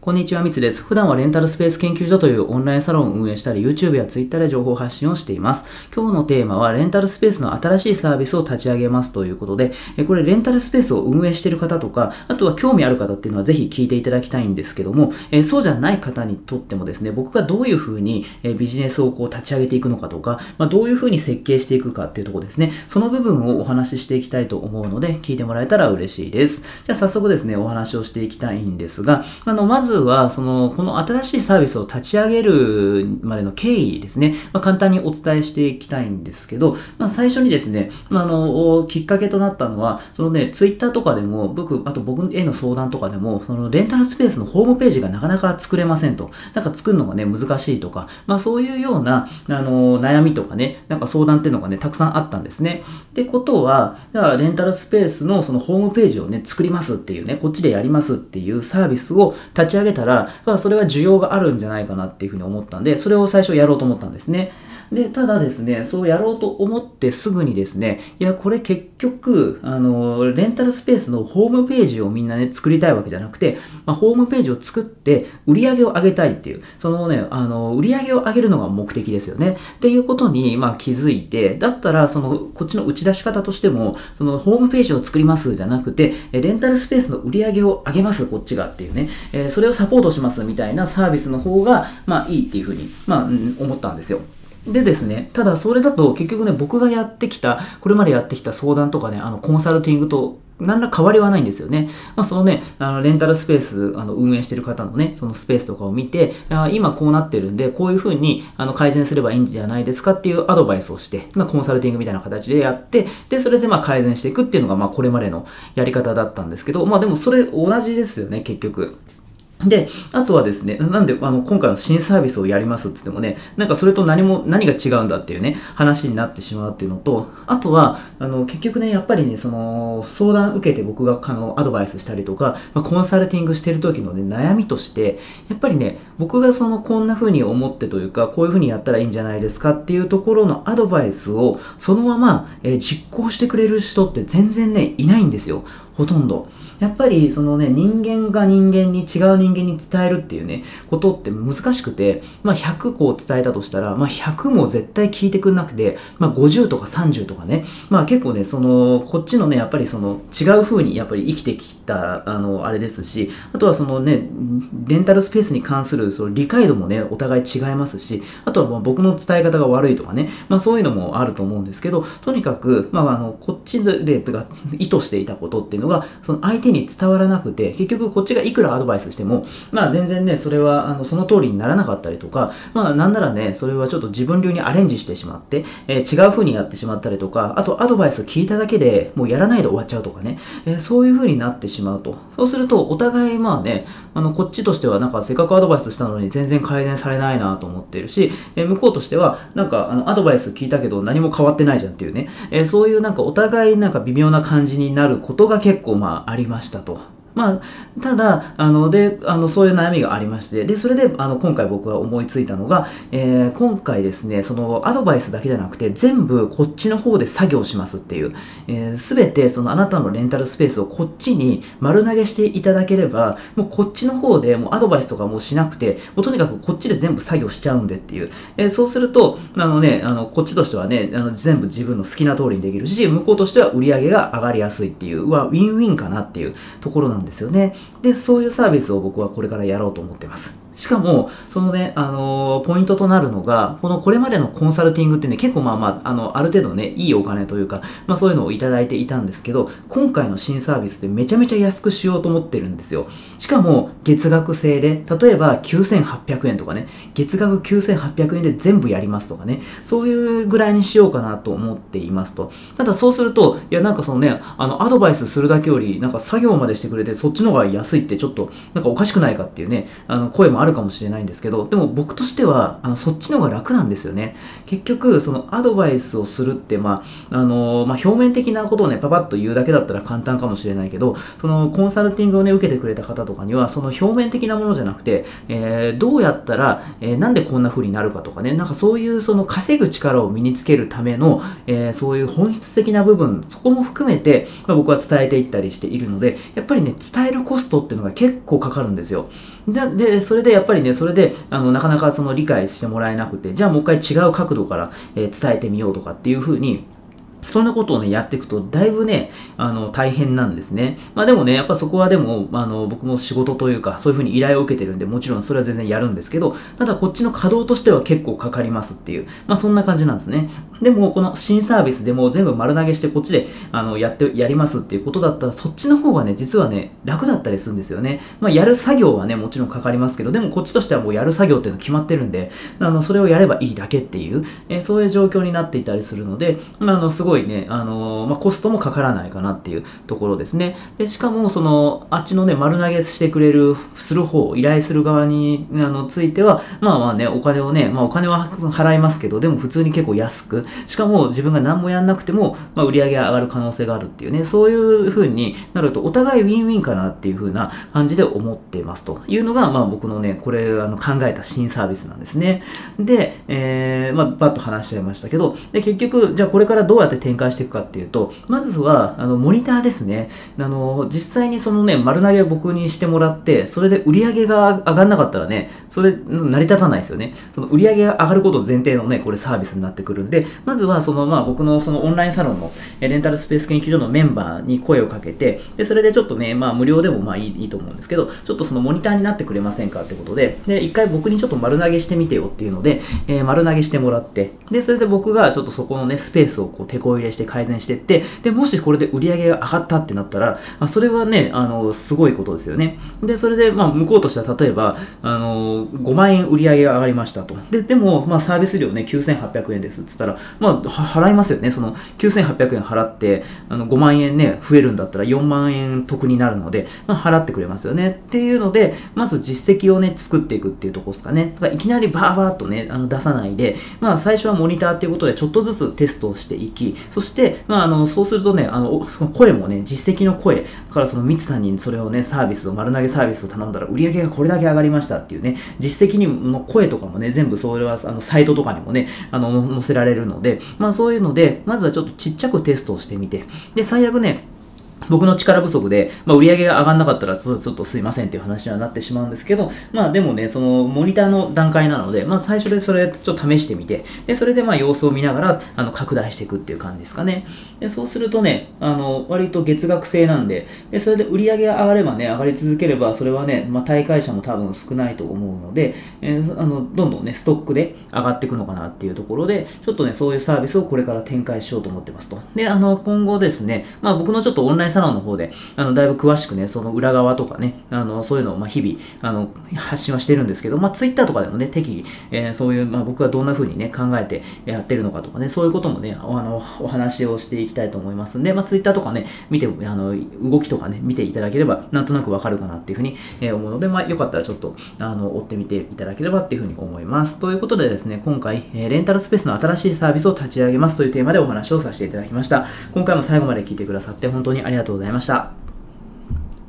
こんにちは、みつです。普段はレンタルスペース研究所というオンラインサロンを運営したり、YouTube や Twitter で情報発信をしています。今日のテーマは、レンタルスペースの新しいサービスを立ち上げますということで、これレンタルスペースを運営している方とか、あとは興味ある方っていうのはぜひ聞いていただきたいんですけども、そうじゃない方にとってもですね、僕がどういうふうにビジネスをこう立ち上げていくのかとか、ま、どういうふうに設計していくかっていうところですね、その部分をお話ししていきたいと思うので、聞いてもらえたら嬉しいです。じゃあ早速ですね、お話をしていきたいんですが、あの、まずは、その、この新しいサービスを立ち上げるまでの経緯ですね、まあ、簡単にお伝えしていきたいんですけど、まあ、最初にですね、まあ、あの、きっかけとなったのは、そのね、ツイッターとかでも、僕、あと僕への相談とかでも、そのレンタルスペースのホームページがなかなか作れませんと。なんか作るのがね、難しいとか、まあそういうような、あの、悩みとかね、なんか相談っていうのがね、たくさんあったんですね。ってことは、じゃあレンタルスペースのそのホームページをね、作りますっていうね、こっちでやりますっていうサービスを立ち上げたら、まあそれは需要があるんじゃないかなっていうふうに思ったんで、それを最初やろうと思ったんですね。で、ただですね、そうやろうと思ってすぐにですね、いや、これ結局、あの、レンタルスペースのホームページをみんなね、作りたいわけじゃなくて、まあ、ホームページを作って売り上げを上げたいっていう、そのね、あの、売り上げを上げるのが目的ですよね。っていうことに、まあ、気づいて、だったら、その、こっちの打ち出し方としても、その、ホームページを作りますじゃなくて、レンタルスペースの売り上げを上げます、こっちがっていうね、えそれをサポートしますみたいなサービスの方が、まあ、いいっていうふうに、まあ、思ったんですよ。でですね、ただそれだと結局ね、僕がやってきた、これまでやってきた相談とかね、あの、コンサルティングと何ら変わりはないんですよね。まあ、そのね、あのレンタルスペースあの運営してる方のね、そのスペースとかを見て、あ今こうなってるんで、こういうふうにあの改善すればいいんじゃないですかっていうアドバイスをして、まあ、コンサルティングみたいな形でやって、で、それでまあ改善していくっていうのが、まあ、これまでのやり方だったんですけど、まあでもそれ同じですよね、結局。で、あとはですね、なんであの今回の新サービスをやりますって言ってもね、なんかそれと何も、何が違うんだっていうね、話になってしまうっていうのと、あとは、あの結局ね、やっぱりね、その相談受けて僕があのアドバイスしたりとか、まあ、コンサルティングしてる時のね、悩みとして、やっぱりね、僕がそのこんな風に思ってというか、こういう風にやったらいいんじゃないですかっていうところのアドバイスをそのまま、えー、実行してくれる人って全然ね、いないんですよ。ほとんど。やっぱりそのね、人間が人間に違う人人間に伝えるっていうね、ことって難しくて、まあ100個伝えたとしたら、まあ100も絶対聞いてくんなくて、まあ50とか30とかね、まあ結構ね、その、こっちのね、やっぱりその違う風にやっぱり生きてきた、あの、あれですし、あとはそのね、レンタルスペースに関するその理解度もね、お互い違いますし、あとはまあ僕の伝え方が悪いとかね、まあそういうのもあると思うんですけど、とにかく、まああの、こっちで、意図していたことっていうのが、その相手に伝わらなくて、結局こっちがいくらアドバイスしても、まあ全然ね、それはあのその通りにならなかったりとか、まあなんならね、それはちょっと自分流にアレンジしてしまって、えー、違う風にやってしまったりとか、あとアドバイス聞いただけでもうやらないで終わっちゃうとかね、えー、そういう風になってしまうと。そうすると、お互いまあね、あのこっちとしてはなんかせっかくアドバイスしたのに全然改善されないなと思ってるし、えー、向こうとしてはなんかあのアドバイス聞いたけど何も変わってないじゃんっていうね、えそういうなんかお互いなんか微妙な感じになることが結構まあありましたと。まあ、ただ、あの、で、あの、そういう悩みがありまして、で、それで、あの、今回僕は思いついたのが、えー、今回ですね、その、アドバイスだけじゃなくて、全部こっちの方で作業しますっていう、す、え、べ、て、その、あなたのレンタルスペースをこっちに丸投げしていただければ、もうこっちの方でもうアドバイスとかもしなくて、もうとにかくこっちで全部作業しちゃうんでっていう、えー、そうすると、あのね、あの、こっちとしてはね、あの、全部自分の好きな通りにできるし、向こうとしては売り上げが上がりやすいっていう、は、ウィンウィンかなっていうところなんですよね。で、そういうサービスを僕はこれからやろうと思ってます。しかも、そのね、あのー、ポイントとなるのが、このこれまでのコンサルティングってね、結構まあまあ、あの、ある程度ね、いいお金というか、まあそういうのをいただいていたんですけど、今回の新サービスってめちゃめちゃ安くしようと思ってるんですよ。しかも、月額制で、例えば9800円とかね、月額9800円で全部やりますとかね、そういうぐらいにしようかなと思っていますと。ただそうすると、いやなんかそのね、あの、アドバイスするだけより、なんか作業までしてくれてて、そっちの方が安いってちょっと、なんかおかしくないかっていうね、あの、声もあるかもしれないんですけど、でも僕としては、あのそっちの方が楽なんですよね。結局、そのアドバイスをするって、まあ、あの、まあ、表面的なことをね、パパッと言うだけだったら簡単かもしれないけど、そのコンサルティングをね、受けてくれた方とかには、その表面的なものじゃなくて、えー、どうやったら、えー、なんでこんな風になるかとかね、なんかそういうその稼ぐ力を身につけるための、えー、そういう本質的な部分、そこも含めて、まあ、僕は伝えていったりしているので、やっぱりね、伝えるコストっていうのが結構かかるんですよ。で、それでやっぱりね、それで、あの、なかなかその理解してもらえなくて、じゃあもう一回違う角度から、えー、伝えてみようとかっていうふうに、そんなことをね、やっていくと、だいぶね、あの、大変なんですね。まあでもね、やっぱそこはでも、あの、僕も仕事というか、そういうふうに依頼を受けてるんで、もちろんそれは全然やるんですけど、ただこっちの稼働としては結構かかりますっていう、まあそんな感じなんですね。でも、この新サービスでも全部丸投げしてこっちで、あの、やって、やりますっていうことだったら、そっちの方がね、実はね、楽だったりするんですよね。まあやる作業はね、もちろんかかりますけど、でもこっちとしてはもうやる作業っていうの決まってるんで、あの、それをやればいいだけっていう、えー、そういう状況になっていたりするので、あの、すごいね、あの、まあ、コストもかからないかなっていうところですね。でしかも、その、あっちのね、丸投げしてくれる、する方、依頼する側に、あの、ついては、まあまあね、お金をね、まあお金は払いますけど、でも普通に結構安く、しかも自分が何もやんなくても、まあ売り上げ上がる可能性があるっていうね、そういう風になると、お互いウィンウィンかなっていう風な感じで思っていますというのが、まあ僕のね、これ、あの、考えた新サービスなんですね。で、えー、まあ、バッと話しちゃいましたけど、で、結局、じゃあこれからどうやって展開していくかっていうと、まずは、あの、モニターですね。あの、実際にそのね、丸投げを僕にしてもらって、それで売り上げが上がんなかったらね、それ、成り立たないですよね。その売り上げが上がること前提のね、これサービスになってくるんで、まずはその、まあ僕のそのオンラインサロンのレンタルスペース研究所のメンバーに声をかけて、で、それでちょっとね、まあ無料でもまあいいいいと思うんですけど、ちょっとそのモニターになってくれませんかってことで、で、一回僕にちょっと丸投げしてみてよっていうので、えー、丸投げしてもらって、で、それで僕がちょっとそこのね、スペースをこう、手こ入れして改善してって、で、もしこれで売り上げが上がったってなったら、あそれはね、あの、すごいことですよね。で、それで、まあ、向こうとしては、例えば、あの、5万円売り上げが上がりましたと。で、でも、まあ、サービス料ね、9800円ですって言ったら、まあ、払いますよね。その、9800円払って、あの、5万円ね、増えるんだったら4万円得になるので、まあ、払ってくれますよね。っていうので、まず実績をね、作っていくっていうとこですかね。だからいきなりバーバーっとね、あの出さないで、まあ、最初はモニターっていうことで、ちょっとずつテストをしていき、そして、まあ、あの、そうするとね、あの、その声もね、実績の声、だからそのミツさんにそれをね、サービスを、丸投げサービスを頼んだら、売り上げがこれだけ上がりましたっていうね、実績にの声とかもね、全部それは、あの、サイトとかにもね、あの、載せられるので、まあそういうので、まずはちょっとちっちゃくテストをしてみて、で、最悪ね、僕の力不足で、まあ、売り上げが上がんなかったらちょっとすいませんっていう話にはなってしまうんですけど、まあでもね、そのモニターの段階なので、まあ最初でそれちょっと試してみて、で、それでまあ様子を見ながら、あの、拡大していくっていう感じですかね。で、そうするとね、あの、割と月額制なんで、で、それで売り上げが上がればね、上がり続ければ、それはね、まあ大会者も多分少ないと思うので、えー、あの、どんどんね、ストックで上がっていくのかなっていうところで、ちょっとね、そういうサービスをこれから展開しようと思ってますと。で、あの、今後ですね、まあ僕のちょっとオンラインサロンの方で、あの、だいぶ詳しくね、その裏側とかね、あの、そういうのを、ま、日々、あの、発信はしてるんですけど、まあ、ツイッターとかでもね、適宜、えー、そういう、まあ、僕がどんな風にね、考えてやってるのかとかね、そういうこともね、あの、お話をしていきたいと思いますんで、まあ、ツイッターとかね、見て、あの、動きとかね、見ていただければ、なんとなくわかるかなっていう風に、えー、思うので、まあ、よかったらちょっと、あの、追ってみていただければっていう風に思います。ということでですね、今回、えー、レンタルスペースの新しいサービスを立ち上げますというテーマでお話をさせていただきました。今回も最後まで聞いてくださって本当にありがとうございました。